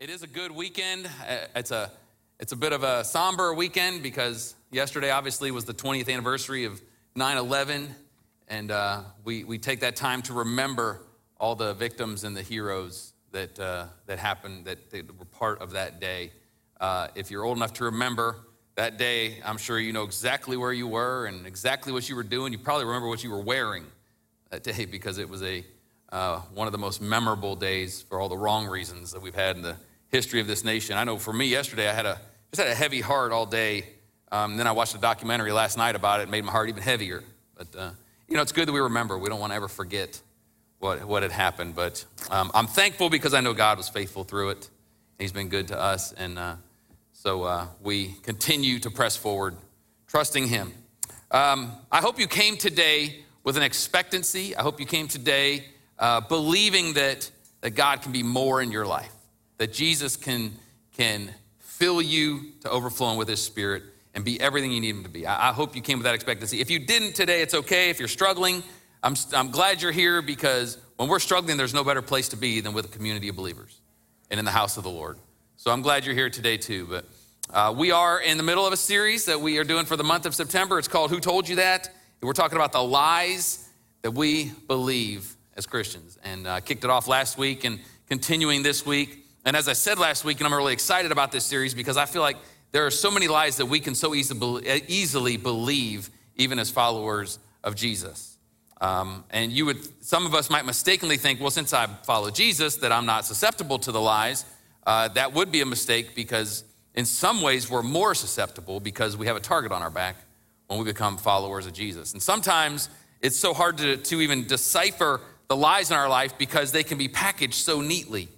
It is a good weekend. Uh, It's a it's a bit of a somber weekend because yesterday obviously was the 20th anniversary of 9/11, and uh, we we take that time to remember all the victims and the heroes that uh, that happened that, that were part of that day. Uh, if you're old enough to remember that day, I'm sure you know exactly where you were and exactly what you were doing. You probably remember what you were wearing that day because it was a uh, one of the most memorable days for all the wrong reasons that we've had in the history of this nation. I know for me yesterday, I had a just had a heavy heart all day. Um, then I watched a documentary last night about it. It made my heart even heavier. But uh, you know, it's good that we remember. We don't want to ever forget what what had happened. But um, I'm thankful because I know God was faithful through it. He's been good to us, and uh, so uh, we continue to press forward, trusting Him. Um, I hope you came today with an expectancy. I hope you came today uh, believing that, that God can be more in your life, that Jesus can, can fill you to overflowing with His Spirit and be everything you need Him to be. I, I hope you came with that expectancy. If you didn't today, it's okay. If you're struggling, I'm, I'm glad you're here because when we're struggling, there's no better place to be than with a community of believers and in the house of the Lord. So I'm glad you're here today too. But uh, we are in the middle of a series that we are doing for the month of September. It's called Who Told You That? We're talking about the lies that we believe as Christians. And uh, kicked it off last week and continuing this week. And as I said last week, and I'm really excited about this series because I feel like there are so many lies that we can so easily, easily believe, even as followers of Jesus. Um, and you would, some of us might mistakenly think, well, since I follow Jesus, that I'm not susceptible to the lies. Uh, that would be a mistake because in some ways we're more susceptible because we have a target on our back when we become followers of Jesus. And sometimes it's so hard to, to even decipher the lies in our life because they can be packaged so neatly.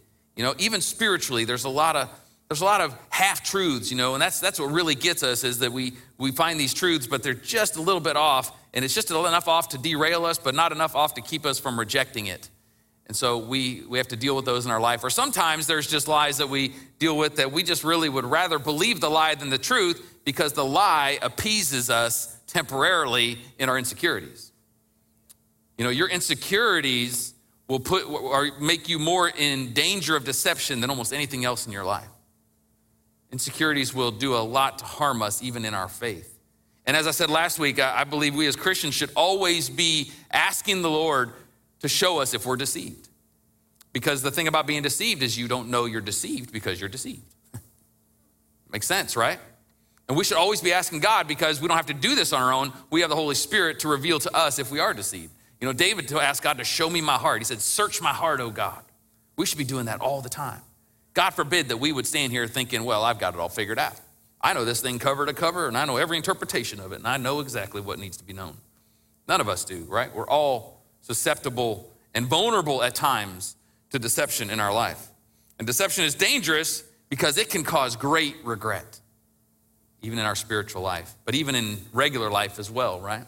You know, even spiritually, there's a lot of there's a lot of half truths, you know, and that's that's what really gets us is that we we find these truths, but they're just a little bit off, and it's just enough off to derail us, but not enough off to keep us from rejecting it. And so we we have to deal with those in our life. Or sometimes there's just lies that we deal with that we just really would rather believe the lie than the truth because the lie appeases us temporarily in our insecurities. You know, your insecurities will put or make you more in danger of deception than almost anything else in your life. Insecurities will do a lot to harm us, even in our faith. And as I said last week, I believe we as Christians should always be asking the Lord to show us if we're deceived. Because the thing about being deceived is you don't know you're deceived because you're deceived. Makes sense, right? And we should always be asking God because we don't have to do this on our own. We have the Holy Spirit to reveal to us if we are deceived. You know, David to ask God to show me my heart. He said, Search my heart, O God. We should be doing that all the time. God forbid that we would stand here thinking, Well, I've got it all figured out. I know this thing cover to cover, and I know every interpretation of it, and I know exactly what needs to be known. None of us do, right? We're all susceptible and vulnerable at times to deception in our life. And deception is dangerous because it can cause great regret, even in our spiritual life, but even in regular life as well, right?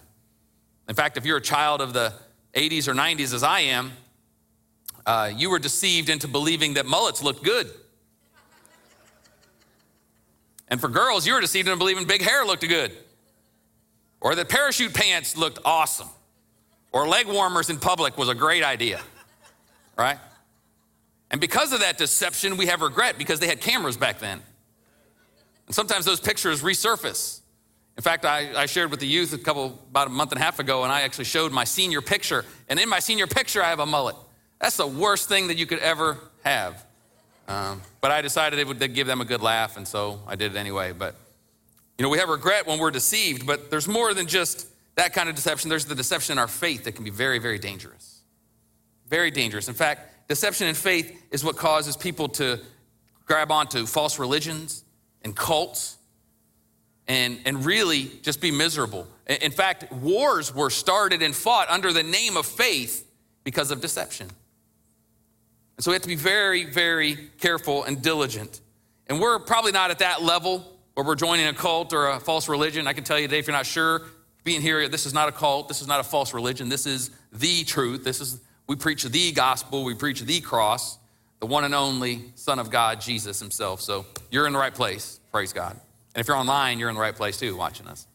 In fact, if you're a child of the 80s or 90s, as I am, uh, you were deceived into believing that mullets looked good. And for girls, you were deceived into believing big hair looked good, or that parachute pants looked awesome, or leg warmers in public was a great idea, right? And because of that deception, we have regret because they had cameras back then. And sometimes those pictures resurface. In fact, I, I, shared with the youth a couple, about a month and a half ago, and I actually showed my senior picture. And in my senior picture, I have a mullet. That's the worst thing that you could ever have. Um, but I decided it would give them a good laugh, and so I did it anyway. But, you know, we have regret when we're deceived, but there's more than just that kind of deception. There's the deception in our faith that can be very, very dangerous. Very dangerous. In fact, deception in faith is what causes people to grab onto false religions and cults and, and really just be miserable. In fact, wars were started and fought under the name of faith because of deception. And so we have to be very, very careful and diligent. And we're probably not at that level where we're joining a cult or a false religion. I can tell you today, if you're not sure, being here, this is not a cult, this is not a false religion, this is the truth. This is, we preach the gospel, we preach the cross, the one and only Son of God, Jesus Himself. So you're in the right place. Praise God. And if you're online, you're in the right place too, watching us.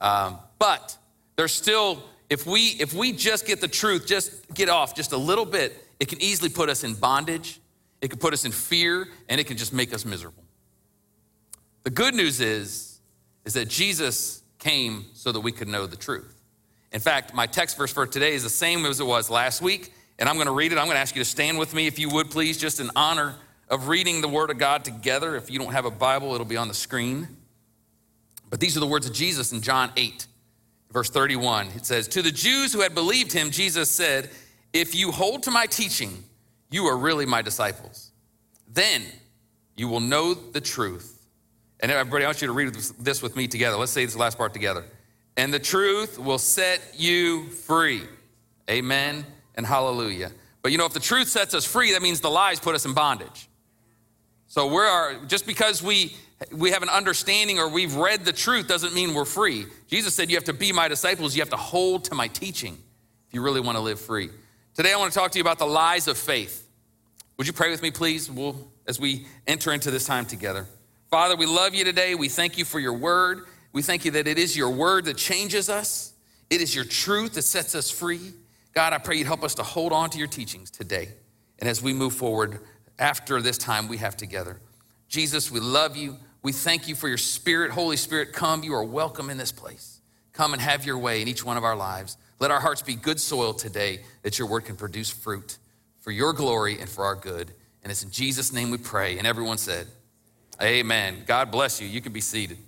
Um, but there's still, if we if we just get the truth, just get off just a little bit, it can easily put us in bondage. it can put us in fear, and it can just make us miserable. The good news is, is that Jesus came so that we could know the truth. In fact, my text verse for today is the same as it was last week, and I'm going to read it. I'm going to ask you to stand with me if you would, please, just in honor of reading the Word of God together. If you don't have a Bible, it'll be on the screen. But these are the words of Jesus in John 8, verse 31. It says, To the Jews who had believed him, Jesus said, If you hold to my teaching, you are really my disciples. Then you will know the truth. And everybody, I want you to read this with me together. Let's say this last part together. And the truth will set you free. Amen and hallelujah. But you know, if the truth sets us free, that means the lies put us in bondage. So we're just because we we have an understanding or we've read the truth doesn't mean we're free. Jesus said, You have to be my disciples, you have to hold to my teaching if you really want to live free. Today, I want to talk to you about the lies of faith. Would you pray with me, please, we'll, as we enter into this time together? Father, we love you today. We thank you for your word. We thank you that it is your word that changes us, it is your truth that sets us free. God, I pray you'd help us to hold on to your teachings today. And as we move forward after this time we have together, Jesus, we love you. We thank you for your spirit. Holy Spirit, come. You are welcome in this place. Come and have your way in each one of our lives. Let our hearts be good soil today that your word can produce fruit for your glory and for our good. And it's in Jesus' name we pray. And everyone said, Amen. God bless you. You can be seated.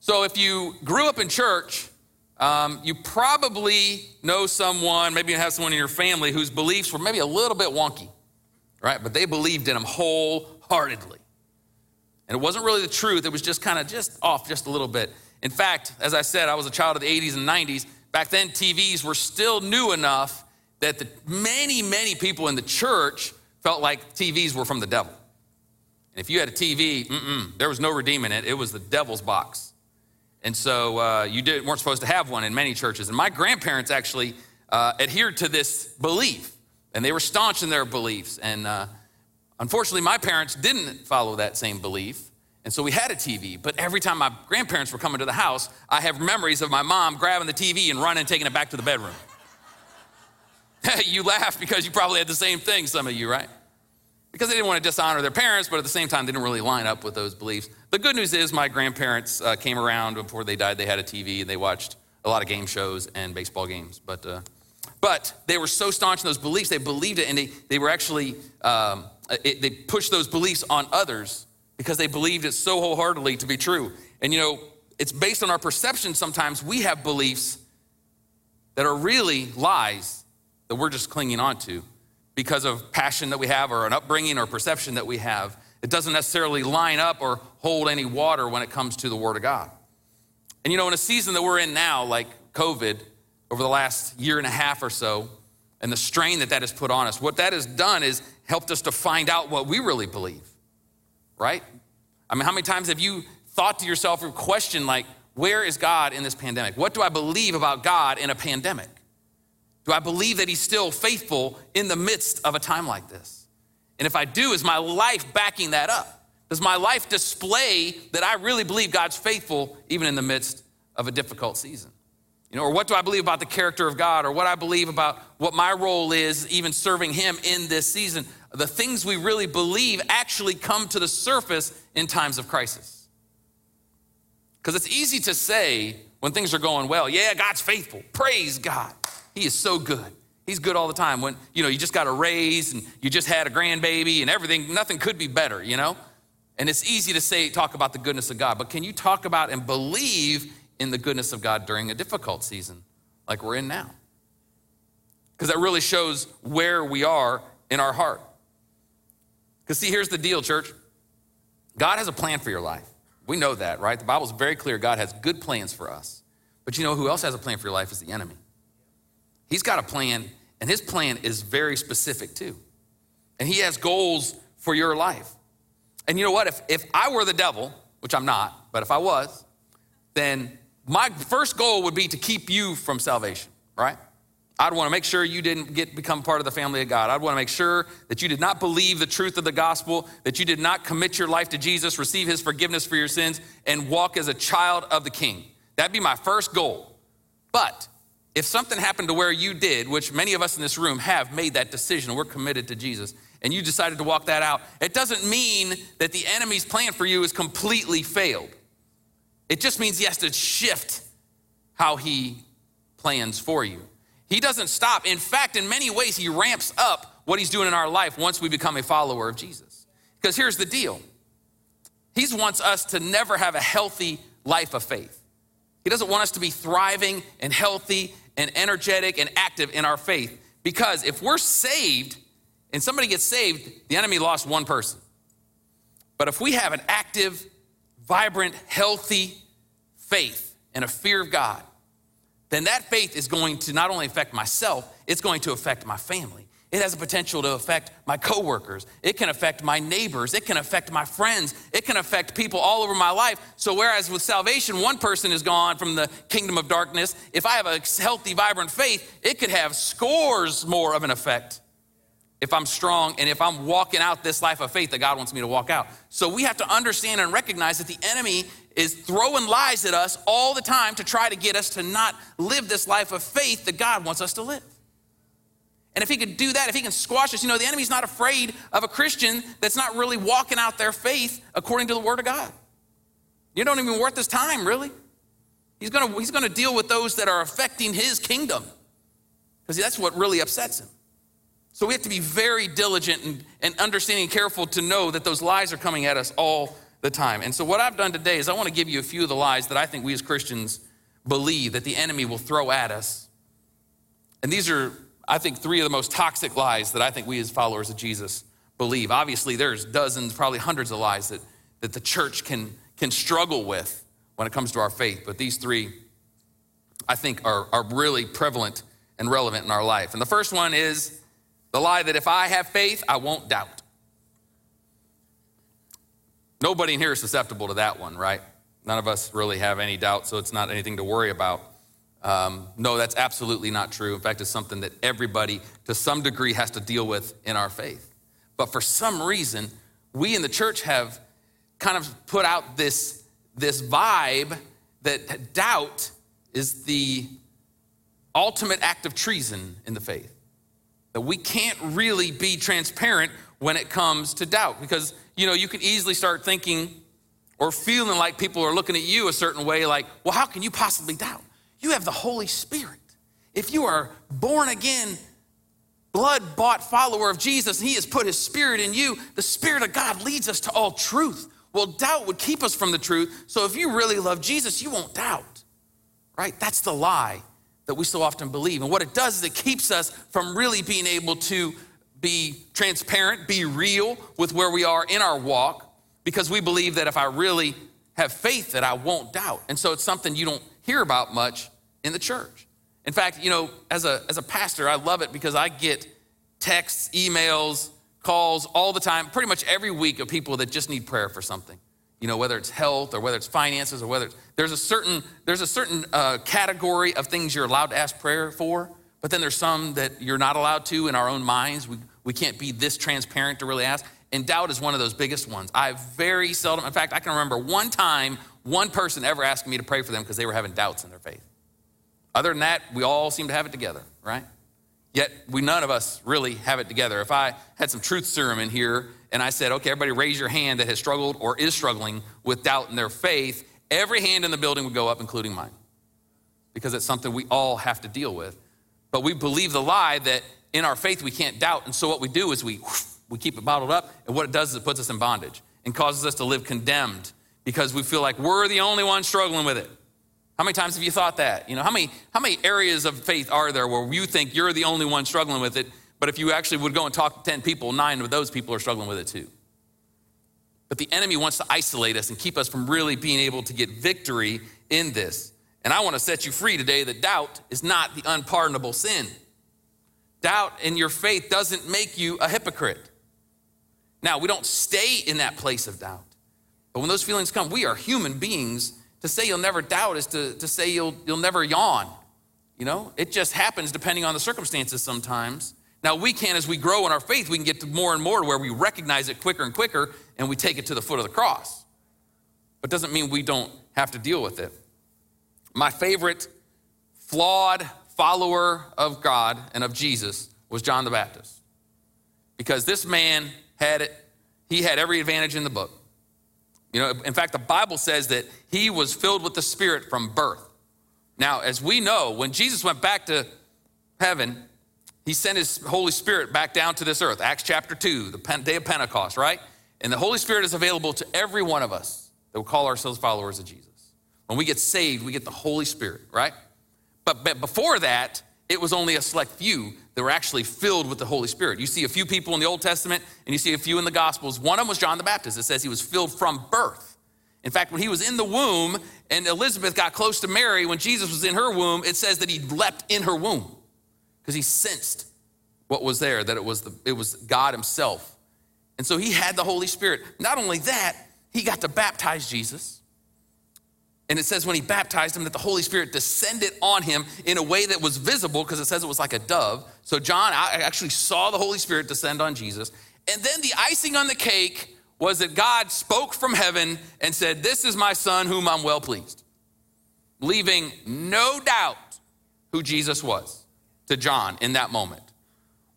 So, if you grew up in church, um, you probably know someone, maybe you have someone in your family whose beliefs were maybe a little bit wonky, right? But they believed in them wholeheartedly. And it wasn't really the truth, it was just kind of just off just a little bit. In fact, as I said, I was a child of the 80s and 90s. Back then, TVs were still new enough that the, many, many people in the church felt like TVs were from the devil. And if you had a TV, there was no redeeming it. It was the devil's box. And so uh, you did, weren't supposed to have one in many churches. And my grandparents actually uh, adhered to this belief, and they were staunch in their beliefs. And uh, unfortunately, my parents didn't follow that same belief. And so we had a TV, but every time my grandparents were coming to the house, I have memories of my mom grabbing the TV and running and taking it back to the bedroom. you laugh because you probably had the same thing, some of you, right? Because they didn't want to dishonor their parents, but at the same time, they didn't really line up with those beliefs. The good news is, my grandparents uh, came around before they died. They had a TV and they watched a lot of game shows and baseball games. But, uh, but they were so staunch in those beliefs, they believed it, and they, they were actually, um, it, they pushed those beliefs on others because they believed it so wholeheartedly to be true. And you know, it's based on our perception sometimes. We have beliefs that are really lies that we're just clinging on to because of passion that we have or an upbringing or perception that we have. It doesn't necessarily line up or hold any water when it comes to the Word of God. And you know, in a season that we're in now, like COVID, over the last year and a half or so, and the strain that that has put on us, what that has done is helped us to find out what we really believe, right? I mean, how many times have you thought to yourself or questioned, like, where is God in this pandemic? What do I believe about God in a pandemic? Do I believe that He's still faithful in the midst of a time like this? And if I do, is my life backing that up? Does my life display that I really believe God's faithful even in the midst of a difficult season? You know, or what do I believe about the character of God, or what I believe about what my role is, even serving Him in this season? The things we really believe actually come to the surface in times of crisis. Because it's easy to say when things are going well, yeah, God's faithful, praise God. He is so good. He's good all the time. When, you know, you just got a raise and you just had a grandbaby and everything, nothing could be better, you know? And it's easy to say, talk about the goodness of God, but can you talk about and believe in the goodness of God during a difficult season like we're in now? Because that really shows where we are in our heart. Because, see, here's the deal, church God has a plan for your life. We know that, right? The Bible's very clear God has good plans for us. But you know who else has a plan for your life is the enemy. He's got a plan, and his plan is very specific too. And he has goals for your life. And you know what? If, if I were the devil, which I'm not, but if I was, then my first goal would be to keep you from salvation, right? I'd want to make sure you didn't get become part of the family of God. I'd want to make sure that you did not believe the truth of the gospel, that you did not commit your life to Jesus, receive his forgiveness for your sins, and walk as a child of the king. That'd be my first goal. But if something happened to where you did, which many of us in this room have made that decision, we're committed to Jesus, and you decided to walk that out, it doesn't mean that the enemy's plan for you is completely failed. It just means he has to shift how he plans for you. He doesn't stop. In fact, in many ways, he ramps up what he's doing in our life once we become a follower of Jesus. Because here's the deal He wants us to never have a healthy life of faith. He doesn't want us to be thriving and healthy and energetic and active in our faith. Because if we're saved and somebody gets saved, the enemy lost one person. But if we have an active, vibrant, healthy faith and a fear of God, then that faith is going to not only affect myself, it's going to affect my family. It has a potential to affect my coworkers. It can affect my neighbors. It can affect my friends. It can affect people all over my life. So, whereas with salvation, one person is gone from the kingdom of darkness, if I have a healthy, vibrant faith, it could have scores more of an effect if I'm strong and if I'm walking out this life of faith that God wants me to walk out. So, we have to understand and recognize that the enemy is throwing lies at us all the time to try to get us to not live this life of faith that God wants us to live. And if he could do that, if he can squash us, you know, the enemy's not afraid of a Christian that's not really walking out their faith according to the word of God. You don't even worth his time, really. He's gonna, he's gonna deal with those that are affecting his kingdom because that's what really upsets him. So we have to be very diligent and, and understanding and careful to know that those lies are coming at us all the time. And so what I've done today is I want to give you a few of the lies that I think we as Christians believe that the enemy will throw at us. And these are I think, three of the most toxic lies that I think we as followers of Jesus believe. Obviously, there's dozens, probably hundreds of lies that, that the church can, can struggle with when it comes to our faith. But these three, I think, are, are really prevalent and relevant in our life. And the first one is the lie that if I have faith, I won't doubt. Nobody in here is susceptible to that one, right? None of us really have any doubt, so it's not anything to worry about. Um, no, that's absolutely not true. In fact, it's something that everybody to some degree has to deal with in our faith. But for some reason, we in the church have kind of put out this, this vibe that doubt is the ultimate act of treason in the faith. That we can't really be transparent when it comes to doubt because, you know, you can easily start thinking or feeling like people are looking at you a certain way, like, well, how can you possibly doubt? You have the Holy Spirit. If you are born again, blood bought follower of Jesus, and He has put His Spirit in you, the Spirit of God leads us to all truth. Well, doubt would keep us from the truth. So if you really love Jesus, you won't doubt, right? That's the lie that we so often believe. And what it does is it keeps us from really being able to be transparent, be real with where we are in our walk, because we believe that if I really have faith, that I won't doubt. And so it's something you don't hear about much in the church. In fact, you know, as a, as a pastor, I love it because I get texts, emails, calls all the time, pretty much every week of people that just need prayer for something. You know, whether it's health or whether it's finances or whether it's, there's a certain, there's a certain uh, category of things you're allowed to ask prayer for, but then there's some that you're not allowed to in our own minds. We, we can't be this transparent to really ask. And doubt is one of those biggest ones. I very seldom, in fact, I can remember one time one person ever asked me to pray for them because they were having doubts in their faith. Other than that, we all seem to have it together, right? Yet we none of us really have it together. If I had some truth serum in here and I said, okay, everybody raise your hand that has struggled or is struggling with doubt in their faith, every hand in the building would go up, including mine, because it's something we all have to deal with. But we believe the lie that in our faith we can't doubt. And so what we do is we, we keep it bottled up. And what it does is it puts us in bondage and causes us to live condemned because we feel like we're the only ones struggling with it. How many times have you thought that? You know, how many, how many areas of faith are there where you think you're the only one struggling with it, but if you actually would go and talk to 10 people, nine of those people are struggling with it too? But the enemy wants to isolate us and keep us from really being able to get victory in this. And I want to set you free today that doubt is not the unpardonable sin. Doubt in your faith doesn't make you a hypocrite. Now, we don't stay in that place of doubt. But when those feelings come, we are human beings. To say you'll never doubt is to, to say you'll, you'll never yawn. You know, it just happens depending on the circumstances sometimes. Now, we can, as we grow in our faith, we can get to more and more to where we recognize it quicker and quicker and we take it to the foot of the cross. But doesn't mean we don't have to deal with it. My favorite flawed follower of God and of Jesus was John the Baptist. Because this man had it, he had every advantage in the book. You know, in fact, the Bible says that he was filled with the Spirit from birth. Now, as we know, when Jesus went back to heaven, he sent his Holy Spirit back down to this earth. Acts chapter 2, the day of Pentecost, right? And the Holy Spirit is available to every one of us that will call ourselves followers of Jesus. When we get saved, we get the Holy Spirit, right? But, but before that, it was only a select few that were actually filled with the Holy Spirit. You see a few people in the Old Testament and you see a few in the Gospels. One of them was John the Baptist. It says he was filled from birth. In fact, when he was in the womb and Elizabeth got close to Mary, when Jesus was in her womb, it says that he leapt in her womb because he sensed what was there, that it was, the, it was God himself. And so he had the Holy Spirit. Not only that, he got to baptize Jesus. And it says when he baptized him that the Holy Spirit descended on him in a way that was visible because it says it was like a dove. So John actually saw the Holy Spirit descend on Jesus. And then the icing on the cake was that God spoke from heaven and said, This is my son whom I'm well pleased, leaving no doubt who Jesus was to John in that moment.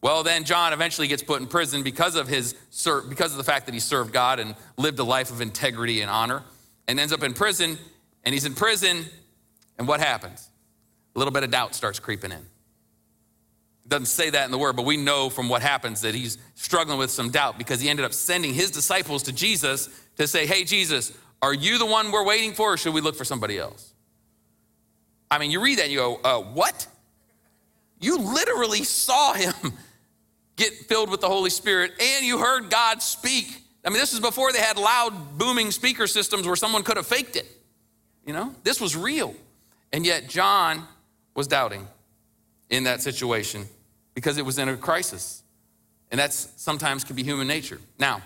Well, then John eventually gets put in prison because of his because of the fact that he served God and lived a life of integrity and honor, and ends up in prison and he's in prison, and what happens? A little bit of doubt starts creeping in. It doesn't say that in the word, but we know from what happens that he's struggling with some doubt because he ended up sending his disciples to Jesus to say, Hey, Jesus, are you the one we're waiting for, or should we look for somebody else? I mean, you read that and you go, uh, What? You literally saw him get filled with the Holy Spirit and you heard God speak. I mean, this is before they had loud, booming speaker systems where someone could have faked it. You know, this was real. And yet, John was doubting in that situation because it was in a crisis. And that's sometimes can be human nature. Now,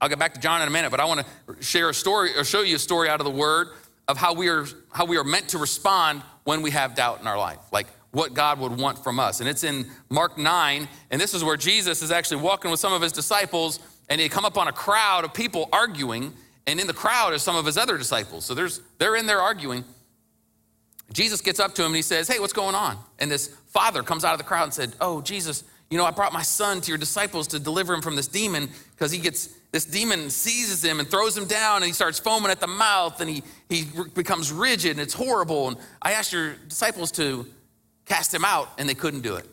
I'll get back to John in a minute, but I want to share a story or show you a story out of the word of how we are how we are meant to respond when we have doubt in our life. Like what God would want from us. And it's in Mark 9, and this is where Jesus is actually walking with some of his disciples, and they come up on a crowd of people arguing, and in the crowd are some of his other disciples. So there's, they're in there arguing. Jesus gets up to him and he says, Hey, what's going on? And this father comes out of the crowd and said, Oh, Jesus, you know, I brought my son to your disciples to deliver him from this demon because he gets, this demon seizes him and throws him down and he starts foaming at the mouth and he, he becomes rigid and it's horrible. And I asked your disciples to cast him out and they couldn't do it.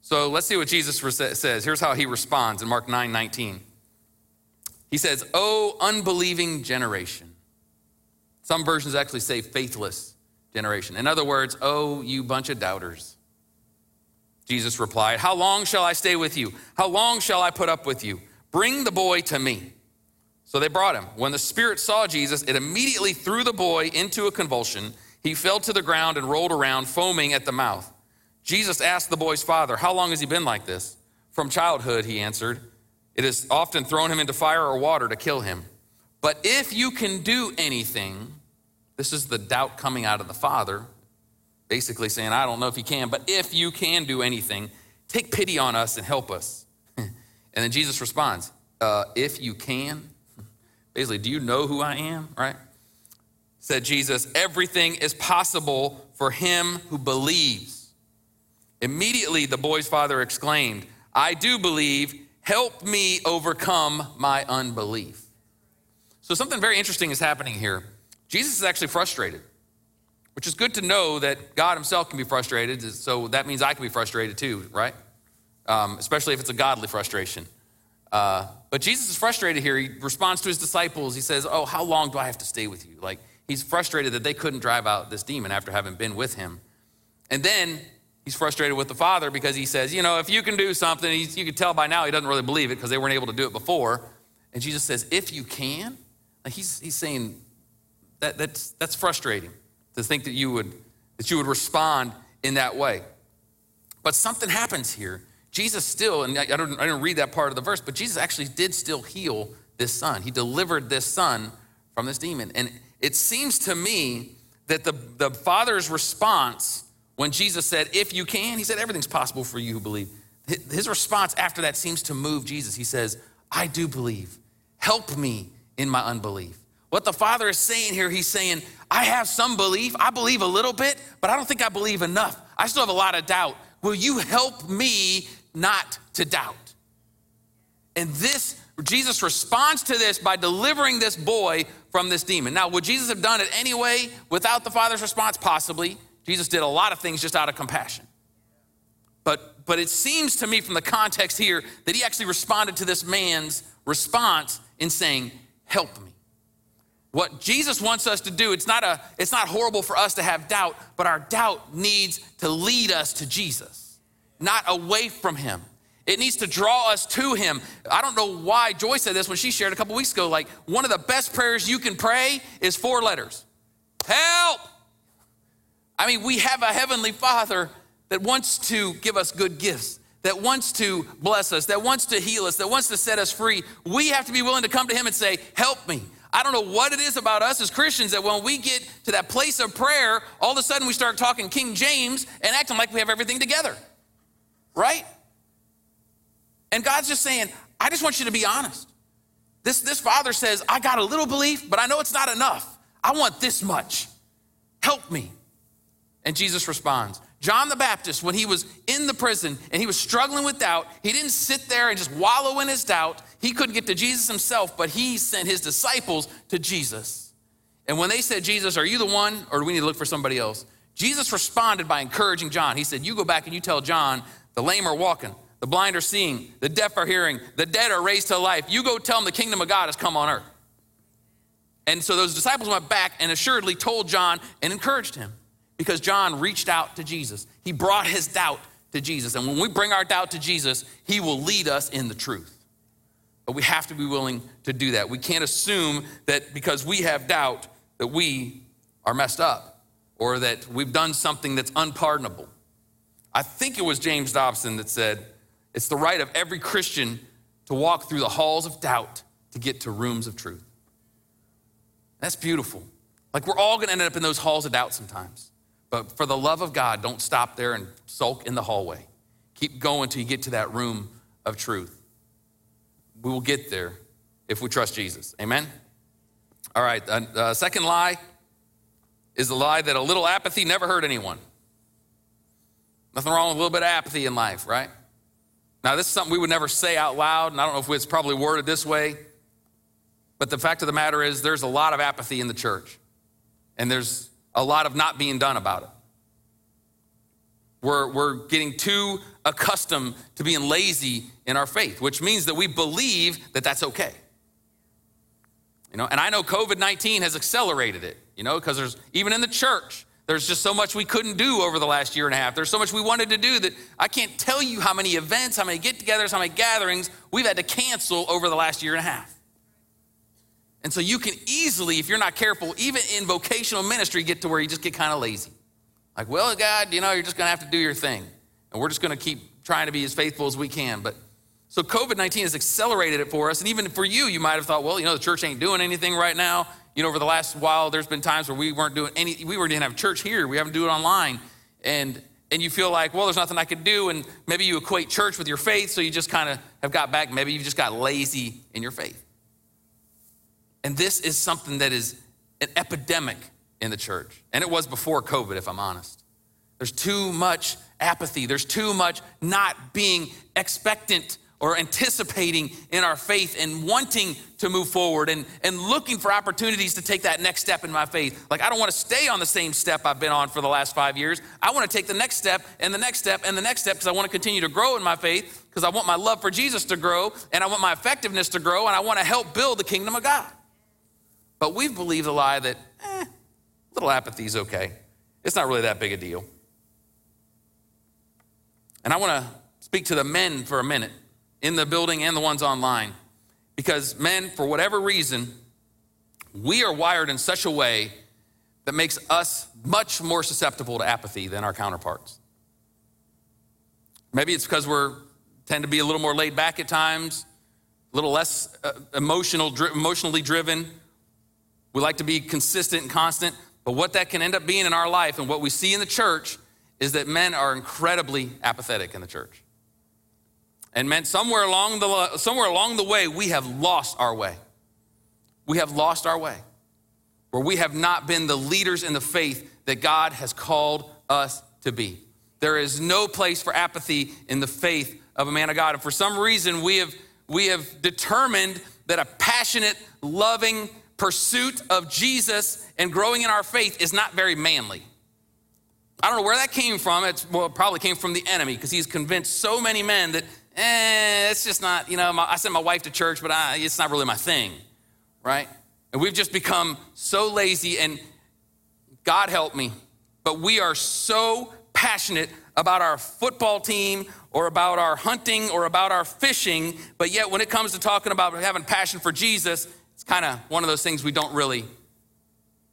So let's see what Jesus says. Here's how he responds in Mark 9 19. He says, Oh, unbelieving generation. Some versions actually say faithless generation. In other words, oh, you bunch of doubters. Jesus replied, How long shall I stay with you? How long shall I put up with you? Bring the boy to me. So they brought him. When the spirit saw Jesus, it immediately threw the boy into a convulsion. He fell to the ground and rolled around, foaming at the mouth. Jesus asked the boy's father, How long has he been like this? From childhood, he answered. It has often thrown him into fire or water to kill him. But if you can do anything, this is the doubt coming out of the father, basically saying, I don't know if you can, but if you can do anything, take pity on us and help us. and then Jesus responds, uh, If you can, basically, do you know who I am? Right? Said Jesus, everything is possible for him who believes. Immediately, the boy's father exclaimed, I do believe Help me overcome my unbelief. So, something very interesting is happening here. Jesus is actually frustrated, which is good to know that God Himself can be frustrated. So, that means I can be frustrated too, right? Um, especially if it's a godly frustration. Uh, but Jesus is frustrated here. He responds to his disciples. He says, Oh, how long do I have to stay with you? Like, he's frustrated that they couldn't drive out this demon after having been with him. And then He's frustrated with the father because he says, You know, if you can do something, you can tell by now he doesn't really believe it because they weren't able to do it before. And Jesus says, If you can, like he's, he's saying that, that's, that's frustrating to think that you, would, that you would respond in that way. But something happens here. Jesus still, and I don't, I don't read that part of the verse, but Jesus actually did still heal this son. He delivered this son from this demon. And it seems to me that the, the father's response when Jesus said, If you can, he said, Everything's possible for you who believe. His response after that seems to move Jesus. He says, I do believe. Help me in my unbelief. What the Father is saying here, he's saying, I have some belief. I believe a little bit, but I don't think I believe enough. I still have a lot of doubt. Will you help me not to doubt? And this, Jesus responds to this by delivering this boy from this demon. Now, would Jesus have done it anyway without the Father's response? Possibly. Jesus did a lot of things just out of compassion. But, but it seems to me from the context here that he actually responded to this man's response in saying, Help me. What Jesus wants us to do, it's not, a, it's not horrible for us to have doubt, but our doubt needs to lead us to Jesus, not away from him. It needs to draw us to him. I don't know why Joy said this when she shared a couple weeks ago. Like, one of the best prayers you can pray is four letters Help! I mean, we have a heavenly Father that wants to give us good gifts, that wants to bless us, that wants to heal us, that wants to set us free. We have to be willing to come to Him and say, Help me. I don't know what it is about us as Christians that when we get to that place of prayer, all of a sudden we start talking King James and acting like we have everything together, right? And God's just saying, I just want you to be honest. This, this father says, I got a little belief, but I know it's not enough. I want this much. Help me. And Jesus responds, John the Baptist, when he was in the prison and he was struggling with doubt, he didn't sit there and just wallow in his doubt. He couldn't get to Jesus himself, but he sent his disciples to Jesus. And when they said, Jesus, are you the one, or do we need to look for somebody else? Jesus responded by encouraging John. He said, You go back and you tell John, the lame are walking, the blind are seeing, the deaf are hearing, the dead are raised to life. You go tell them the kingdom of God has come on earth. And so those disciples went back and assuredly told John and encouraged him because John reached out to Jesus. He brought his doubt to Jesus. And when we bring our doubt to Jesus, he will lead us in the truth. But we have to be willing to do that. We can't assume that because we have doubt that we are messed up or that we've done something that's unpardonable. I think it was James Dobson that said, it's the right of every Christian to walk through the halls of doubt to get to rooms of truth. That's beautiful. Like we're all gonna end up in those halls of doubt sometimes. But for the love of God, don't stop there and sulk in the hallway. Keep going till you get to that room of truth. We will get there if we trust Jesus. Amen? All right, uh, second lie is the lie that a little apathy never hurt anyone. Nothing wrong with a little bit of apathy in life, right? Now, this is something we would never say out loud, and I don't know if it's probably worded this way, but the fact of the matter is there's a lot of apathy in the church, and there's a lot of not being done about it. We're, we're getting too accustomed to being lazy in our faith, which means that we believe that that's okay. You know, and I know COVID 19 has accelerated it, you know, because there's even in the church, there's just so much we couldn't do over the last year and a half. There's so much we wanted to do that I can't tell you how many events, how many get togethers, how many gatherings we've had to cancel over the last year and a half. And so you can easily, if you're not careful, even in vocational ministry, get to where you just get kind of lazy. Like, well, God, you know, you're just going to have to do your thing. And we're just going to keep trying to be as faithful as we can. But so COVID 19 has accelerated it for us. And even for you, you might have thought, well, you know, the church ain't doing anything right now. You know, over the last while, there's been times where we weren't doing any, we didn't even have church here. We haven't do it online. And and you feel like, well, there's nothing I could do, and maybe you equate church with your faith, so you just kind of have got back. Maybe you've just got lazy in your faith. And this is something that is an epidemic in the church. And it was before COVID, if I'm honest. There's too much apathy, there's too much not being expectant or anticipating in our faith and wanting to move forward and, and looking for opportunities to take that next step in my faith. Like, I don't want to stay on the same step I've been on for the last five years. I want to take the next step and the next step and the next step because I want to continue to grow in my faith because I want my love for Jesus to grow and I want my effectiveness to grow and I want to help build the kingdom of God. But we've believed the lie that, eh, little apathy is okay. It's not really that big a deal. And I want to speak to the men for a minute in the building and the ones online. Because men, for whatever reason, we are wired in such a way that makes us much more susceptible to apathy than our counterparts. Maybe it's because we're tend to be a little more laid back at times, a little less uh, emotional, emotionally driven. We like to be consistent and constant, but what that can end up being in our life and what we see in the church is that men are incredibly apathetic in the church. And men, somewhere along the, somewhere along the way, we have lost our way. We have lost our way, where we have not been the leaders in the faith that God has called us to be. There is no place for apathy in the faith of a man of God. And for some reason, we have, we have determined that a passionate, loving pursuit of Jesus and growing in our faith is not very manly. I don't know where that came from. It's, well, it probably came from the enemy because he's convinced so many men that, eh, it's just not, you know, my, I send my wife to church, but I, it's not really my thing, right? And we've just become so lazy, and God help me, but we are so passionate about our football team or about our hunting or about our fishing, but yet when it comes to talking about having passion for Jesus, kind of one of those things we don't really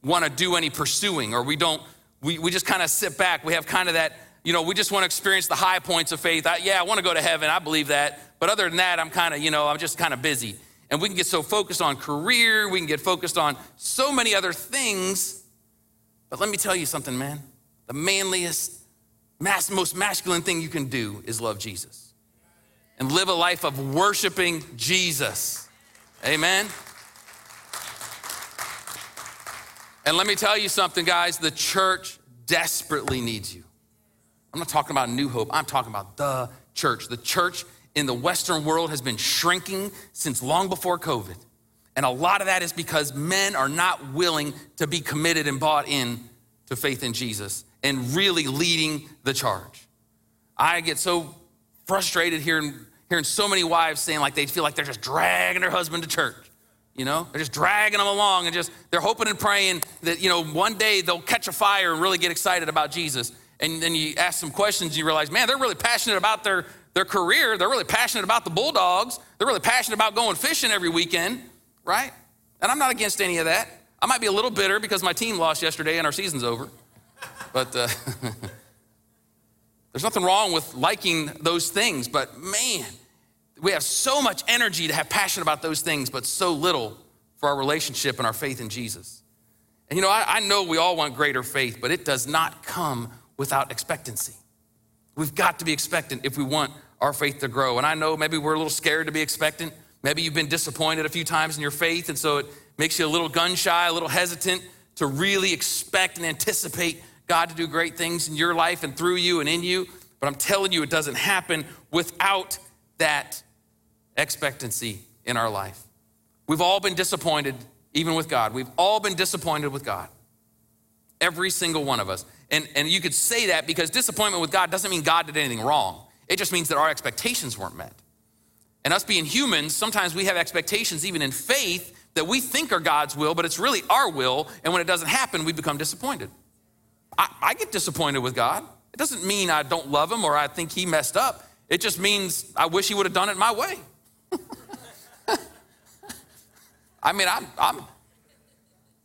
want to do any pursuing, or we don't, we, we just kind of sit back. We have kind of that, you know, we just want to experience the high points of faith. I, yeah, I want to go to heaven. I believe that. But other than that, I'm kind of, you know, I'm just kind of busy. And we can get so focused on career, we can get focused on so many other things. But let me tell you something, man. The manliest, mass, most masculine thing you can do is love Jesus and live a life of worshiping Jesus. Amen. And let me tell you something, guys the church desperately needs you. I'm not talking about New Hope, I'm talking about the church. The church in the Western world has been shrinking since long before COVID. And a lot of that is because men are not willing to be committed and bought in to faith in Jesus and really leading the charge. I get so frustrated hearing, hearing so many wives saying like they feel like they're just dragging their husband to church. You know, they're just dragging them along and just they're hoping and praying that, you know, one day they'll catch a fire and really get excited about Jesus. And then you ask some questions, and you realize, man, they're really passionate about their, their career. They're really passionate about the Bulldogs. They're really passionate about going fishing every weekend, right? And I'm not against any of that. I might be a little bitter because my team lost yesterday and our season's over. But uh, there's nothing wrong with liking those things. But man, we have so much energy to have passion about those things, but so little for our relationship and our faith in Jesus. And you know, I, I know we all want greater faith, but it does not come without expectancy. We've got to be expectant if we want our faith to grow. And I know maybe we're a little scared to be expectant. Maybe you've been disappointed a few times in your faith, and so it makes you a little gun shy, a little hesitant to really expect and anticipate God to do great things in your life and through you and in you. But I'm telling you, it doesn't happen without that expectancy in our life. We've all been disappointed, even with God. We've all been disappointed with God. Every single one of us. And, and you could say that because disappointment with God doesn't mean God did anything wrong. It just means that our expectations weren't met. And us being humans, sometimes we have expectations, even in faith, that we think are God's will, but it's really our will. And when it doesn't happen, we become disappointed. I, I get disappointed with God. It doesn't mean I don't love him or I think he messed up. It just means I wish he would have done it my way. I mean, I'm, I'm,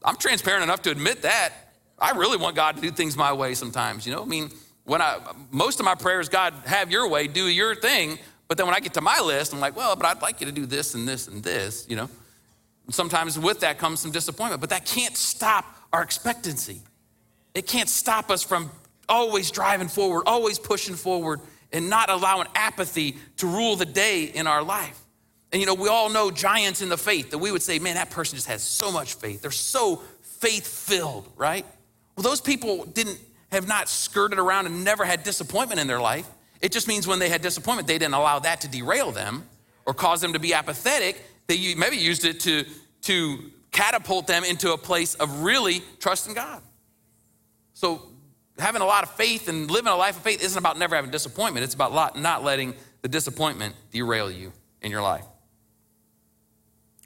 I'm transparent enough to admit that. I really want God to do things my way sometimes, you know? I mean, when I, most of my prayers, God, have your way, do your thing. But then when I get to my list, I'm like, well, but I'd like you to do this and this and this, you know? And sometimes with that comes some disappointment, but that can't stop our expectancy. It can't stop us from always driving forward, always pushing forward, and not allowing apathy to rule the day in our life. And you know, we all know giants in the faith that we would say, man, that person just has so much faith. They're so faith filled, right? Well, those people didn't have not skirted around and never had disappointment in their life. It just means when they had disappointment, they didn't allow that to derail them or cause them to be apathetic. They maybe used it to, to catapult them into a place of really trusting God. So having a lot of faith and living a life of faith isn't about never having disappointment. It's about not letting the disappointment derail you in your life.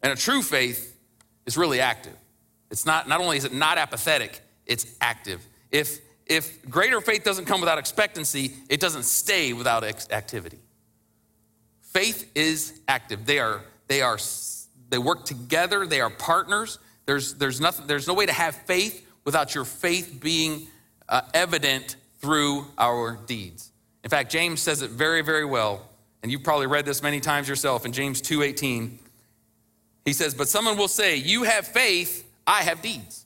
And a true faith is really active. It's not, not only is it not apathetic, it's active. If, if greater faith doesn't come without expectancy, it doesn't stay without activity. Faith is active. They are, they are, they work together, they are partners. There's, there's, nothing, there's no way to have faith without your faith being uh, evident through our deeds. In fact, James says it very, very well, and you've probably read this many times yourself in James 2:18. He says, But someone will say, You have faith, I have deeds.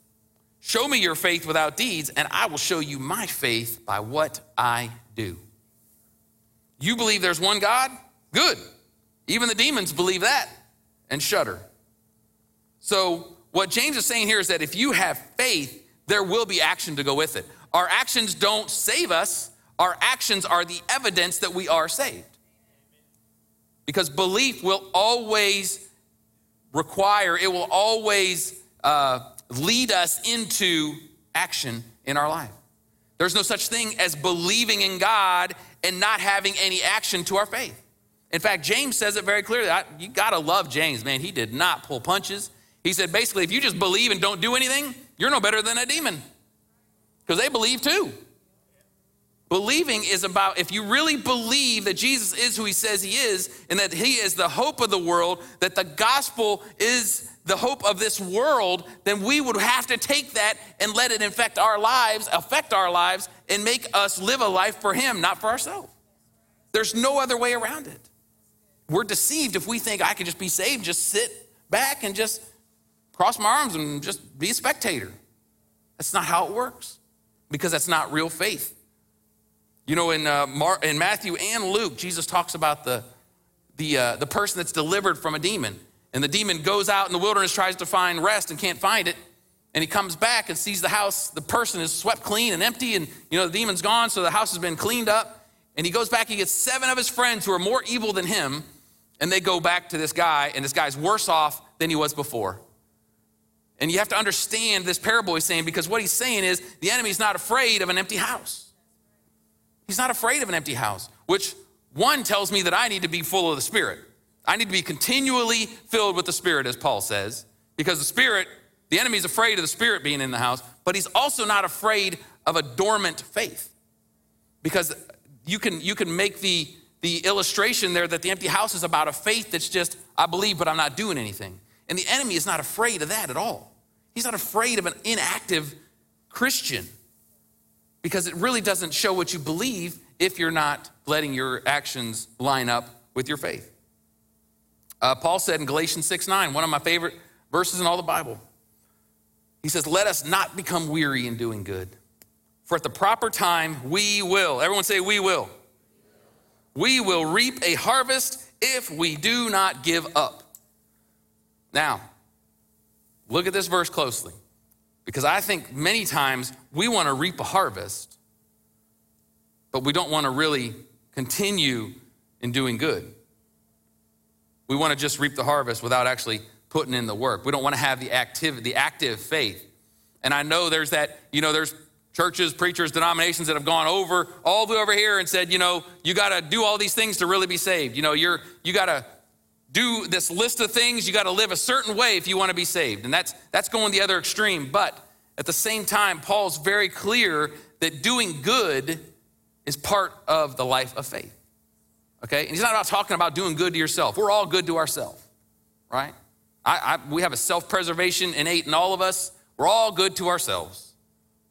Show me your faith without deeds, and I will show you my faith by what I do. You believe there's one God? Good. Even the demons believe that and shudder. So, what James is saying here is that if you have faith, there will be action to go with it. Our actions don't save us, our actions are the evidence that we are saved. Because belief will always require, it will always uh, lead us into action in our life. There's no such thing as believing in God and not having any action to our faith. In fact, James says it very clearly. I, you got to love James, man. He did not pull punches. He said basically, if you just believe and don't do anything, you're no better than a demon because they believe too. Believing is about if you really believe that Jesus is who he says he is and that he is the hope of the world, that the gospel is the hope of this world, then we would have to take that and let it infect our lives, affect our lives, and make us live a life for him, not for ourselves. There's no other way around it. We're deceived if we think I can just be saved, just sit back and just cross my arms and just be a spectator. That's not how it works because that's not real faith. You know, in, uh, Mar- in Matthew and Luke, Jesus talks about the, the, uh, the person that's delivered from a demon. And the demon goes out in the wilderness, tries to find rest and can't find it. And he comes back and sees the house, the person is swept clean and empty, and you know, the demon's gone, so the house has been cleaned up. And he goes back, he gets seven of his friends who are more evil than him, and they go back to this guy, and this guy's worse off than he was before. And you have to understand this parable he's saying because what he's saying is the enemy's not afraid of an empty house. He's not afraid of an empty house, which one tells me that I need to be full of the Spirit. I need to be continually filled with the Spirit, as Paul says, because the Spirit, the enemy's afraid of the Spirit being in the house, but he's also not afraid of a dormant faith. Because you can, you can make the, the illustration there that the empty house is about a faith that's just, I believe, but I'm not doing anything. And the enemy is not afraid of that at all. He's not afraid of an inactive Christian because it really doesn't show what you believe if you're not letting your actions line up with your faith. Uh, Paul said in Galatians 6 9, one of my favorite verses in all the Bible, he says, Let us not become weary in doing good, for at the proper time we will. Everyone say, We will. We will reap a harvest if we do not give up. Now, look at this verse closely. Because I think many times we want to reap a harvest, but we don't want to really continue in doing good. We want to just reap the harvest without actually putting in the work. We don't want to have the active, the active faith. And I know there's that, you know, there's churches, preachers, denominations that have gone over all the way over here and said, you know, you got to do all these things to really be saved. You know, you're you got to do this list of things. You got to live a certain way if you want to be saved. And that's, that's going the other extreme. But at the same time, Paul's very clear that doing good is part of the life of faith. Okay? And he's not about talking about doing good to yourself. We're all good to ourselves, right? I, I, we have a self preservation innate in all of us. We're all good to ourselves.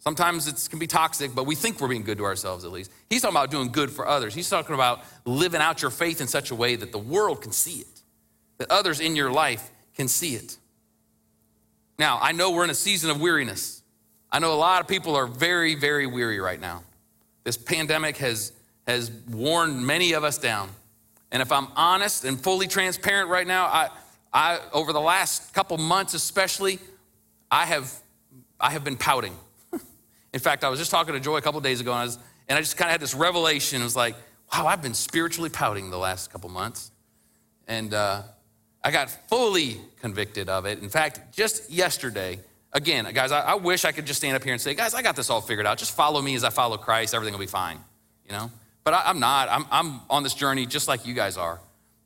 Sometimes it can be toxic, but we think we're being good to ourselves at least. He's talking about doing good for others. He's talking about living out your faith in such a way that the world can see it that others in your life can see it. Now, I know we're in a season of weariness. I know a lot of people are very, very weary right now. This pandemic has, has worn many of us down. And if I'm honest and fully transparent right now, I, I, over the last couple months especially, I have, I have been pouting. in fact, I was just talking to Joy a couple days ago, and I, was, and I just kind of had this revelation. It was like, wow, I've been spiritually pouting the last couple months. And uh, I got fully convicted of it. In fact, just yesterday, again, guys, I, I, wish I could just stand up here and say, guys, I got this all figured out. Just follow me as I follow Christ. Everything will be fine, you know? But I, am not. I'm, I'm on this journey just like you guys are.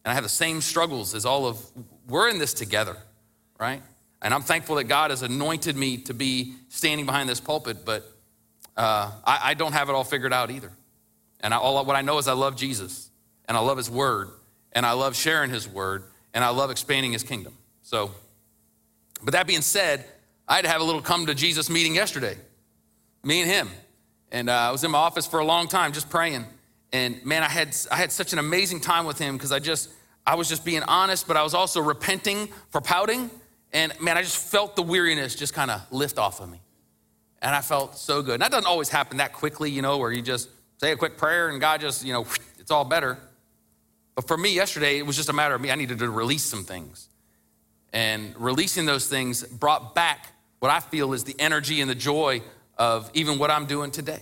And I have the same struggles as all of, we're in this together, right? And I'm thankful that God has anointed me to be standing behind this pulpit, but uh, I, I, don't have it all figured out either. And I, all, what I know is I love Jesus, and I love His Word, and I love sharing His Word, and I love expanding his kingdom. So, but that being said, I had to have a little come to Jesus meeting yesterday, me and him. And uh, I was in my office for a long time just praying. And man, I had, I had such an amazing time with him because I just, I was just being honest, but I was also repenting for pouting. And man, I just felt the weariness just kind of lift off of me. And I felt so good. And that doesn't always happen that quickly, you know, where you just say a quick prayer and God just, you know, it's all better. But for me yesterday, it was just a matter of me. I needed to release some things. And releasing those things brought back what I feel is the energy and the joy of even what I'm doing today.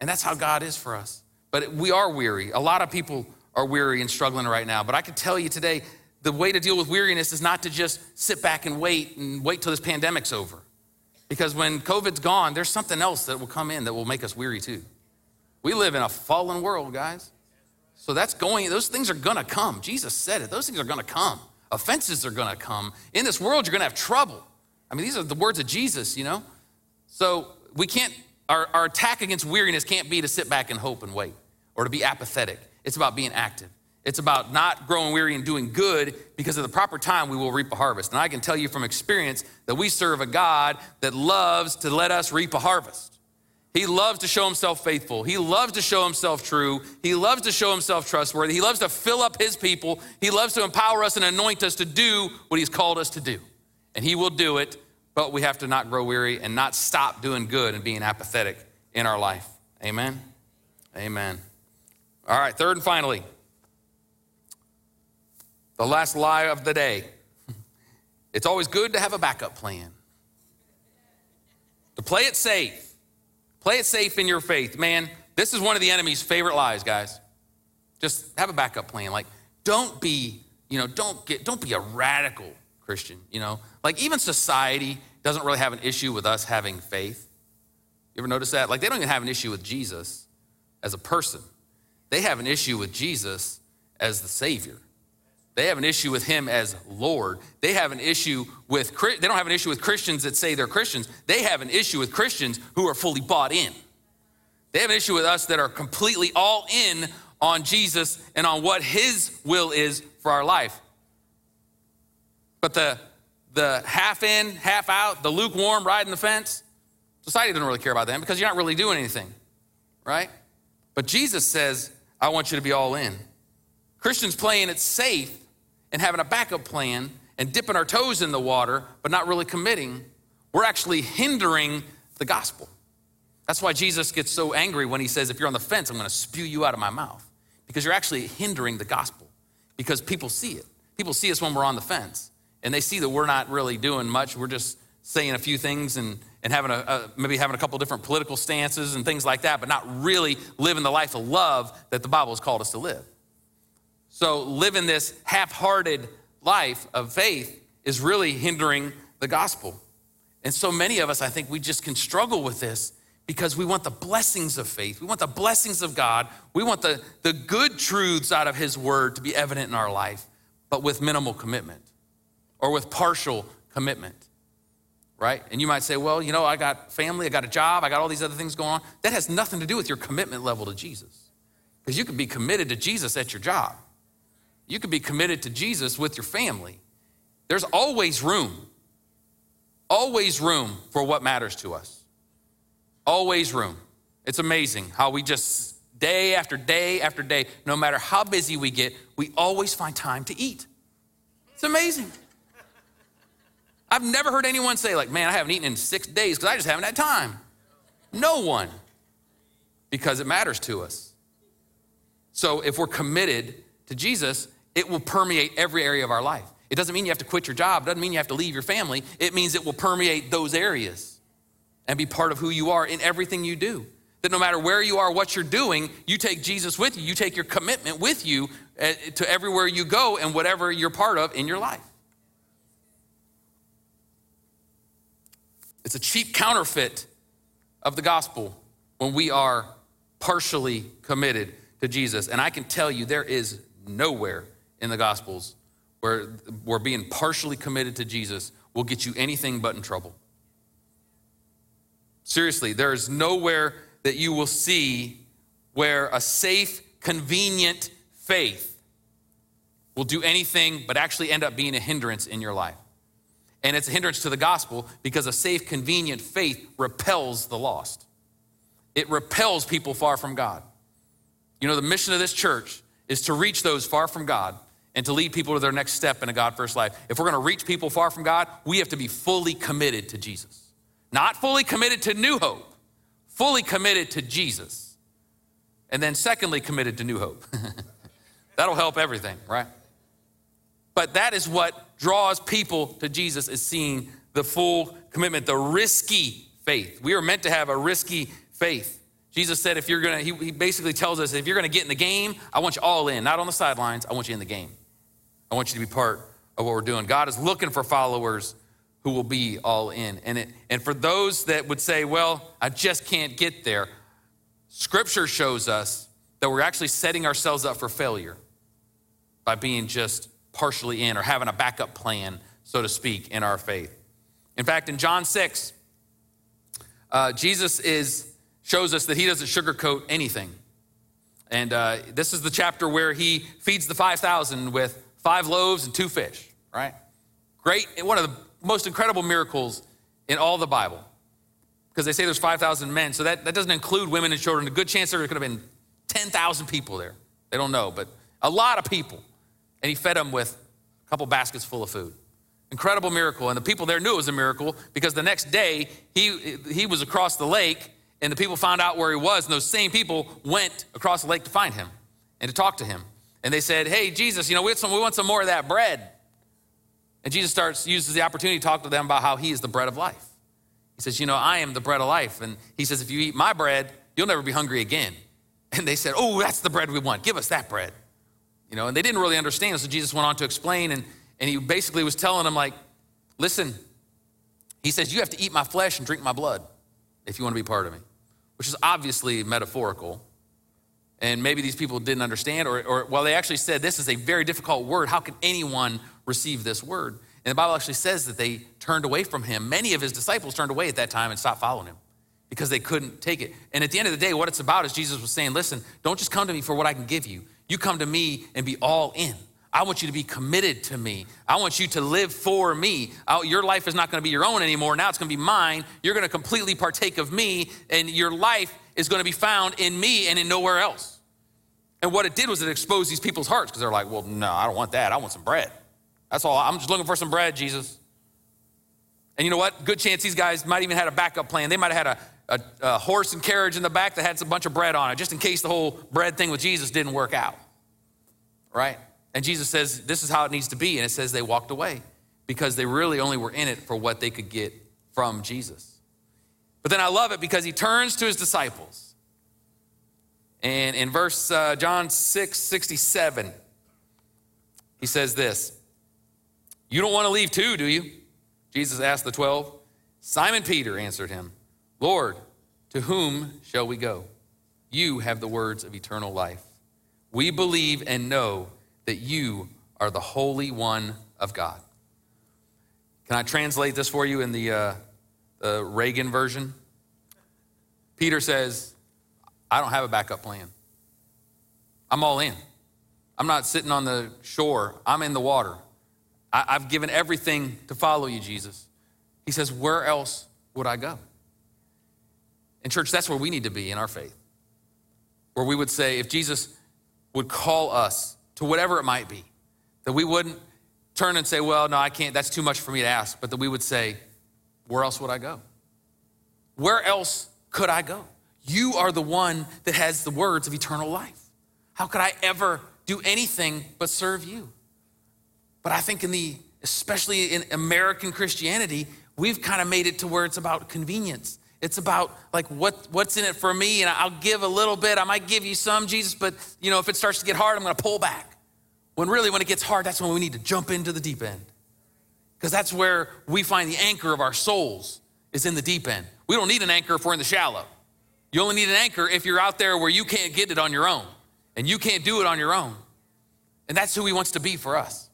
And that's how God is for us. But we are weary. A lot of people are weary and struggling right now. But I can tell you today, the way to deal with weariness is not to just sit back and wait and wait till this pandemic's over. Because when COVID's gone, there's something else that will come in that will make us weary too. We live in a fallen world, guys. So that's going, those things are gonna come. Jesus said it, those things are gonna come. Offenses are gonna come. In this world, you're gonna have trouble. I mean, these are the words of Jesus, you know? So we can't, our, our attack against weariness can't be to sit back and hope and wait or to be apathetic. It's about being active. It's about not growing weary and doing good because at the proper time we will reap a harvest. And I can tell you from experience that we serve a God that loves to let us reap a harvest. He loves to show himself faithful. He loves to show himself true. He loves to show himself trustworthy. He loves to fill up his people. He loves to empower us and anoint us to do what he's called us to do. And he will do it, but we have to not grow weary and not stop doing good and being apathetic in our life. Amen. Amen. All right, third and finally, the last lie of the day. It's always good to have a backup plan. To play it safe. Play it safe in your faith. Man, this is one of the enemy's favorite lies, guys. Just have a backup plan. Like, don't be, you know, don't get, don't be a radical Christian, you know? Like, even society doesn't really have an issue with us having faith. You ever notice that? Like, they don't even have an issue with Jesus as a person, they have an issue with Jesus as the Savior. They have an issue with him as Lord. They have an issue with, they don't have an issue with Christians that say they're Christians. They have an issue with Christians who are fully bought in. They have an issue with us that are completely all in on Jesus and on what his will is for our life. But the, the half in, half out, the lukewarm, riding the fence, society doesn't really care about them because you're not really doing anything, right? But Jesus says, I want you to be all in. Christians playing it safe and having a backup plan and dipping our toes in the water, but not really committing, we're actually hindering the gospel. That's why Jesus gets so angry when he says, If you're on the fence, I'm gonna spew you out of my mouth. Because you're actually hindering the gospel. Because people see it. People see us when we're on the fence. And they see that we're not really doing much. We're just saying a few things and, and having a, a maybe having a couple different political stances and things like that, but not really living the life of love that the Bible has called us to live. So, living this half hearted life of faith is really hindering the gospel. And so many of us, I think, we just can struggle with this because we want the blessings of faith. We want the blessings of God. We want the, the good truths out of His word to be evident in our life, but with minimal commitment or with partial commitment, right? And you might say, well, you know, I got family, I got a job, I got all these other things going on. That has nothing to do with your commitment level to Jesus. Because you can be committed to Jesus at your job. You could be committed to Jesus with your family. There's always room, always room for what matters to us. Always room. It's amazing how we just, day after day after day, no matter how busy we get, we always find time to eat. It's amazing. I've never heard anyone say, like, man, I haven't eaten in six days because I just haven't had time. No one, because it matters to us. So if we're committed to Jesus, it will permeate every area of our life. It doesn't mean you have to quit your job, it doesn't mean you have to leave your family. It means it will permeate those areas and be part of who you are in everything you do. That no matter where you are, what you're doing, you take Jesus with you. You take your commitment with you eh, to everywhere you go and whatever you're part of in your life. It's a cheap counterfeit of the gospel when we are partially committed to Jesus. And I can tell you, there is nowhere in the Gospels where, where being partially committed to Jesus will get you anything but in trouble. Seriously, there is nowhere that you will see where a safe, convenient faith will do anything but actually end up being a hindrance in your life. And it's a hindrance to the gospel because a safe, convenient faith repels the lost. It repels people far from God. You know, the mission of this church is to reach those far from God and to lead people to their next step in a God first life. If we're gonna reach people far from God, we have to be fully committed to Jesus. Not fully committed to New Hope, fully committed to Jesus. And then, secondly, committed to New Hope. That'll help everything, right? But that is what draws people to Jesus is seeing the full commitment, the risky faith. We are meant to have a risky faith. Jesus said, if you're gonna, he, he basically tells us, if you're gonna get in the game, I want you all in, not on the sidelines, I want you in the game. I want you to be part of what we're doing. God is looking for followers who will be all in. And, it, and for those that would say, well, I just can't get there, scripture shows us that we're actually setting ourselves up for failure by being just partially in or having a backup plan, so to speak, in our faith. In fact, in John 6, uh, Jesus is, shows us that he doesn't sugarcoat anything. And uh, this is the chapter where he feeds the 5,000 with five loaves and two fish, right? Great, one of the most incredible miracles in all the Bible. Because they say there's 5,000 men, so that, that doesn't include women and children. A good chance there could have been 10,000 people there. They don't know, but a lot of people. And he fed them with a couple baskets full of food. Incredible miracle. And the people there knew it was a miracle because the next day he, he was across the lake and the people found out where he was. And those same people went across the lake to find him and to talk to him. And they said, Hey, Jesus, you know, we want some, we want some more of that bread. And Jesus starts, uses the opportunity to talk to them about how he is the bread of life. He says, You know, I am the bread of life. And he says, If you eat my bread, you'll never be hungry again. And they said, Oh, that's the bread we want. Give us that bread. You know, and they didn't really understand. So Jesus went on to explain, and, and he basically was telling them, like, listen, he says, You have to eat my flesh and drink my blood if you want to be part of me, which is obviously metaphorical. And maybe these people didn't understand, or, or well, they actually said, This is a very difficult word. How can anyone receive this word? And the Bible actually says that they turned away from him. Many of his disciples turned away at that time and stopped following him because they couldn't take it. And at the end of the day, what it's about is Jesus was saying, Listen, don't just come to me for what I can give you. You come to me and be all in. I want you to be committed to me. I want you to live for me. Your life is not going to be your own anymore. Now it's going to be mine. You're going to completely partake of me, and your life is going to be found in me and in nowhere else. And what it did was it exposed these people's hearts because they're like, well, no, I don't want that. I want some bread. That's all. I'm just looking for some bread, Jesus. And you know what? Good chance these guys might even had a backup plan. They might have had a, a, a horse and carriage in the back that had a bunch of bread on it, just in case the whole bread thing with Jesus didn't work out. Right? And Jesus says, this is how it needs to be. And it says they walked away because they really only were in it for what they could get from Jesus. But then I love it because he turns to his disciples and in verse uh, John 6 67, he says this You don't want to leave too, do you? Jesus asked the 12. Simon Peter answered him, Lord, to whom shall we go? You have the words of eternal life. We believe and know that you are the Holy One of God. Can I translate this for you in the, uh, the Reagan version? Peter says, I don't have a backup plan. I'm all in. I'm not sitting on the shore, I'm in the water. I, have given everything to follow you, Jesus. He says, Where else would I go? And, church, that's where we need to be in our faith. Where we would say, if Jesus would call us to whatever it might be, that we wouldn't turn and say, Well, no, I can't, that's too much for me to ask, but that we would say, Where else would I go? Where else could I go? You are the one that has the words of eternal life. How could I ever do anything but serve you? But I think in the, especially in American Christianity, we've kind of made it to where it's about convenience. It's about like what, what's in it for me, and I'll give a little bit. I might give you some, Jesus, but you know, if it starts to get hard, I'm gonna pull back. When really, when it gets hard, that's when we need to jump into the deep end. Because that's where we find the anchor of our souls is in the deep end. We don't need an anchor if we're in the shallow. You only need an anchor if you're out there where you can't get it on your own and you can't do it on your own. And that's who he wants to be for us.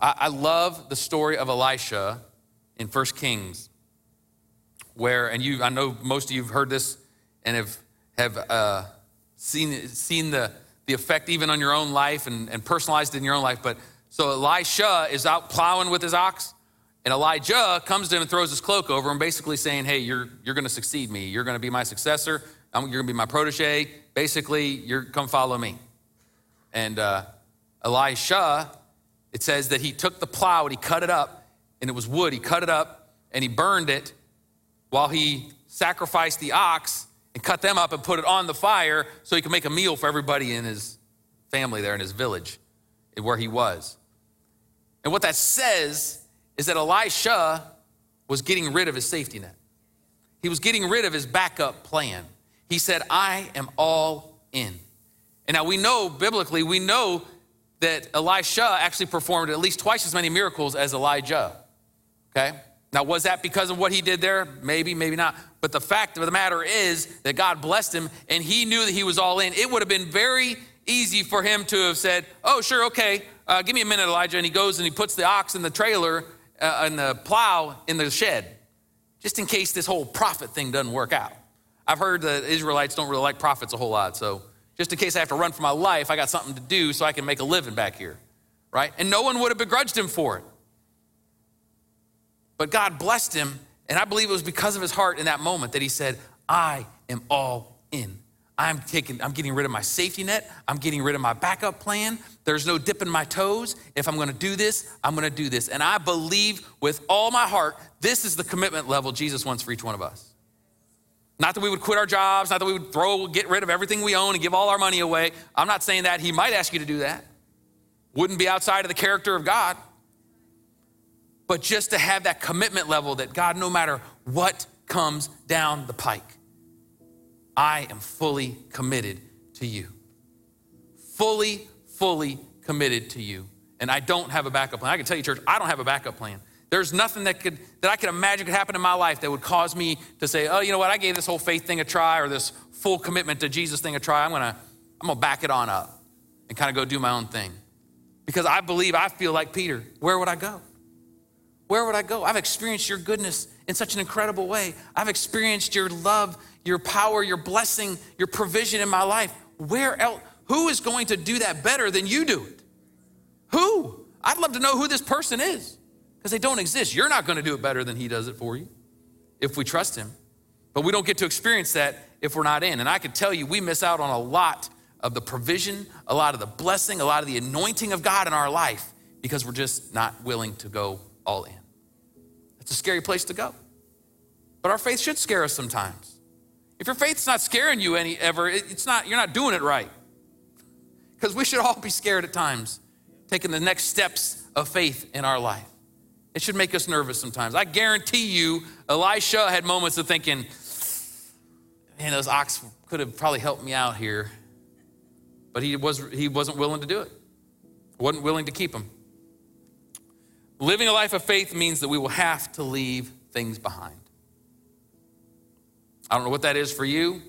I, I love the story of Elisha in First Kings, where, and you, I know most of you have heard this and have, have uh, seen, seen the, the effect even on your own life and, and personalized in your own life. But so Elisha is out plowing with his ox, and Elijah comes to him and throws his cloak over him, basically saying, Hey, you're, you're going to succeed me. You're going to be my successor. I'm, you're going to be my protege. Basically, you're come follow me. And uh, Elisha, it says that he took the plow and he cut it up, and it was wood. He cut it up and he burned it while he sacrificed the ox and cut them up and put it on the fire so he could make a meal for everybody in his family there in his village where he was. And what that says is that Elisha was getting rid of his safety net. He was getting rid of his backup plan. He said, I am all in. And now we know biblically, we know that Elisha actually performed at least twice as many miracles as Elijah. Okay? Now, was that because of what he did there? Maybe, maybe not. But the fact of the matter is that God blessed him and he knew that he was all in. It would have been very easy for him to have said, Oh, sure, okay, uh, give me a minute, Elijah. And he goes and he puts the ox in the trailer uh, and the plow in the shed, just in case this whole prophet thing doesn't work out. I've heard that Israelites don't really like prophets a whole lot. So, just in case I have to run for my life, I got something to do so I can make a living back here, right? And no one would have begrudged him for it. But God blessed him, and I believe it was because of his heart in that moment that he said, I am all in. I'm taking, I'm getting rid of my safety net. I'm getting rid of my backup plan. There's no dipping my toes. If I'm gonna do this, I'm gonna do this. And I believe with all my heart, this is the commitment level Jesus wants for each one of us. Not that we would quit our jobs, not that we would throw, get rid of everything we own and give all our money away. I'm not saying that. He might ask you to do that. Wouldn't be outside of the character of God. But just to have that commitment level that God, no matter what comes down the pike, I am fully committed to you. Fully, fully committed to you. And I don't have a backup plan. I can tell you, church, I don't have a backup plan. There's nothing that could that I could imagine could happen in my life that would cause me to say, oh, you know what, I gave this whole faith thing a try or this full commitment to Jesus thing a try. I'm gonna, I'm gonna back it on up and kind of go do my own thing. Because I believe I feel like Peter. Where would I go? Where would I go? I've experienced your goodness in such an incredible way. I've experienced your love, your power, your blessing, your provision in my life. Where else? Who is going to do that better than you do it? Who? I'd love to know who this person is because they don't exist. You're not going to do it better than he does it for you if we trust him. But we don't get to experience that if we're not in. And I can tell you, we miss out on a lot of the provision, a lot of the blessing, a lot of the anointing of God in our life because we're just not willing to go all in. It's a scary place to go. But our faith should scare us sometimes. If your faith's not scaring you any ever, it's not, you're not doing it right. Because we should all be scared at times, taking the next steps of faith in our life. It should make us nervous sometimes. I guarantee you, Elisha had moments of thinking, man, those ox could have probably helped me out here. But he, was, he wasn't willing to do it, wasn't willing to keep them. Living a life of faith means that we will have to leave things behind. I don't know what that is for you,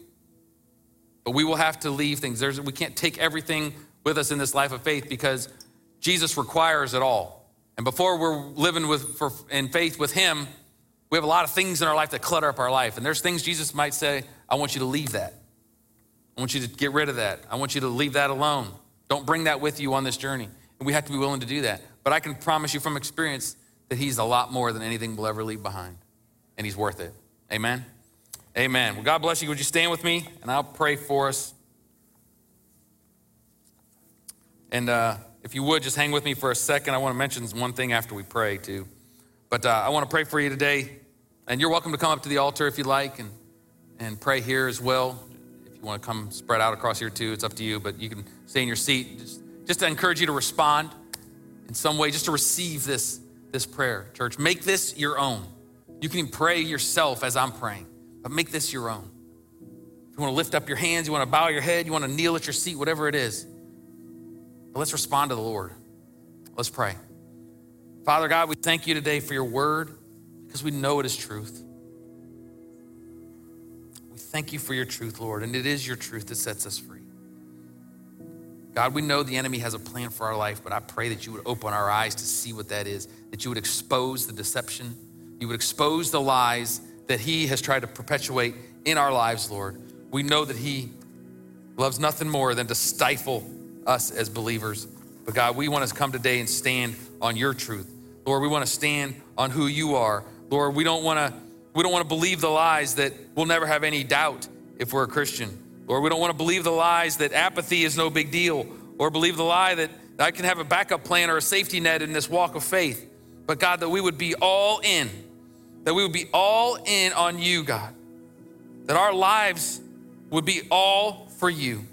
but we will have to leave things. There's, we can't take everything with us in this life of faith because Jesus requires it all. And before we're living with, for, in faith with Him, we have a lot of things in our life that clutter up our life. And there's things Jesus might say, I want you to leave that. I want you to get rid of that. I want you to leave that alone. Don't bring that with you on this journey. And we have to be willing to do that. But I can promise you from experience that He's a lot more than anything we'll ever leave behind. And He's worth it. Amen? Amen. Well, God bless you. Would you stand with me? And I'll pray for us. And uh, if you would, just hang with me for a second. I want to mention one thing after we pray, too. But uh, I want to pray for you today. And you're welcome to come up to the altar if you like and, and pray here as well. If you want to come spread out across here, too, it's up to you. But you can stay in your seat. Just, just to encourage you to respond in some way just to receive this, this prayer, church. Make this your own. You can pray yourself as I'm praying, but make this your own. If you want to lift up your hands, you want to bow your head, you want to kneel at your seat, whatever it is. But let's respond to the Lord. Let's pray. Father God, we thank you today for your word because we know it is truth. We thank you for your truth, Lord, and it is your truth that sets us free. God, we know the enemy has a plan for our life, but I pray that you would open our eyes to see what that is, that you would expose the deception, you would expose the lies that he has tried to perpetuate in our lives, Lord. We know that he loves nothing more than to stifle us as believers. But God, we want to come today and stand on your truth. Lord, we want to stand on who you are. Lord, we don't want to we don't want to believe the lies that we'll never have any doubt if we're a Christian. Or we don't want to believe the lies that apathy is no big deal, or believe the lie that I can have a backup plan or a safety net in this walk of faith. But God, that we would be all in, that we would be all in on you, God, that our lives would be all for you.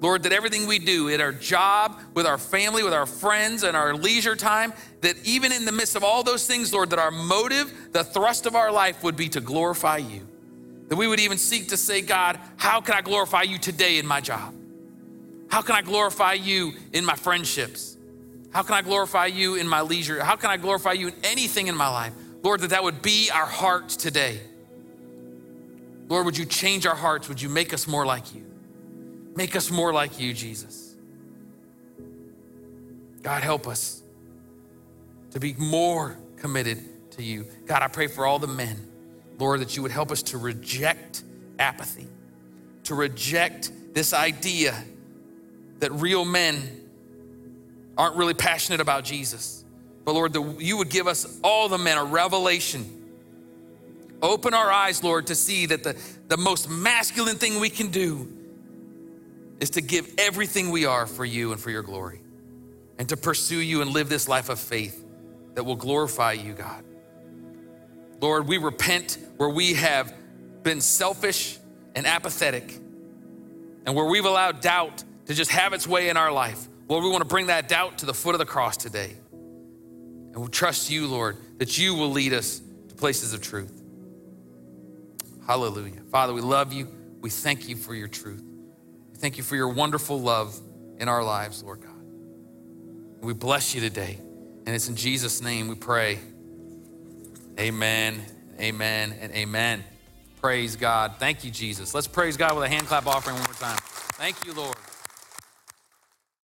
Lord, that everything we do in our job, with our family, with our friends, and our leisure time, that even in the midst of all those things, Lord, that our motive, the thrust of our life would be to glorify you That we would even seek to say, God, how can I glorify you today in my job? How can I glorify you in my friendships? How can I glorify you in my leisure? How can I glorify you in anything in my life? Lord, that that would be our heart today. Lord, would you change our hearts? Would you make us more like you? Make us more like you, Jesus. God, help us to be more committed to you. God, I pray for all the men, Lord, that you would help us to reject apathy, to reject this idea that real men aren't really passionate about Jesus. But Lord, you would give us, all the men, a revelation. Open our eyes, Lord, to see that the, the most masculine thing we can do is to give everything we are for you and for your glory, and to pursue you and live this life of faith that will glorify you, God. Lord, we repent where we have been selfish and apathetic, and where we've allowed doubt to just have its way in our life. Lord, we want to bring that doubt to the foot of the cross today. And we'll trust you, Lord, that you will lead us to places of truth. Hallelujah. Father, we love you. We thank you for your truth. We thank you for your wonderful love in our lives, Lord God. We bless you today. And it's in Jesus' name we pray. Amen, amen, and amen. Praise God. Thank you, Jesus. Let's praise God with a hand clap offering one more time. Thank you, Lord.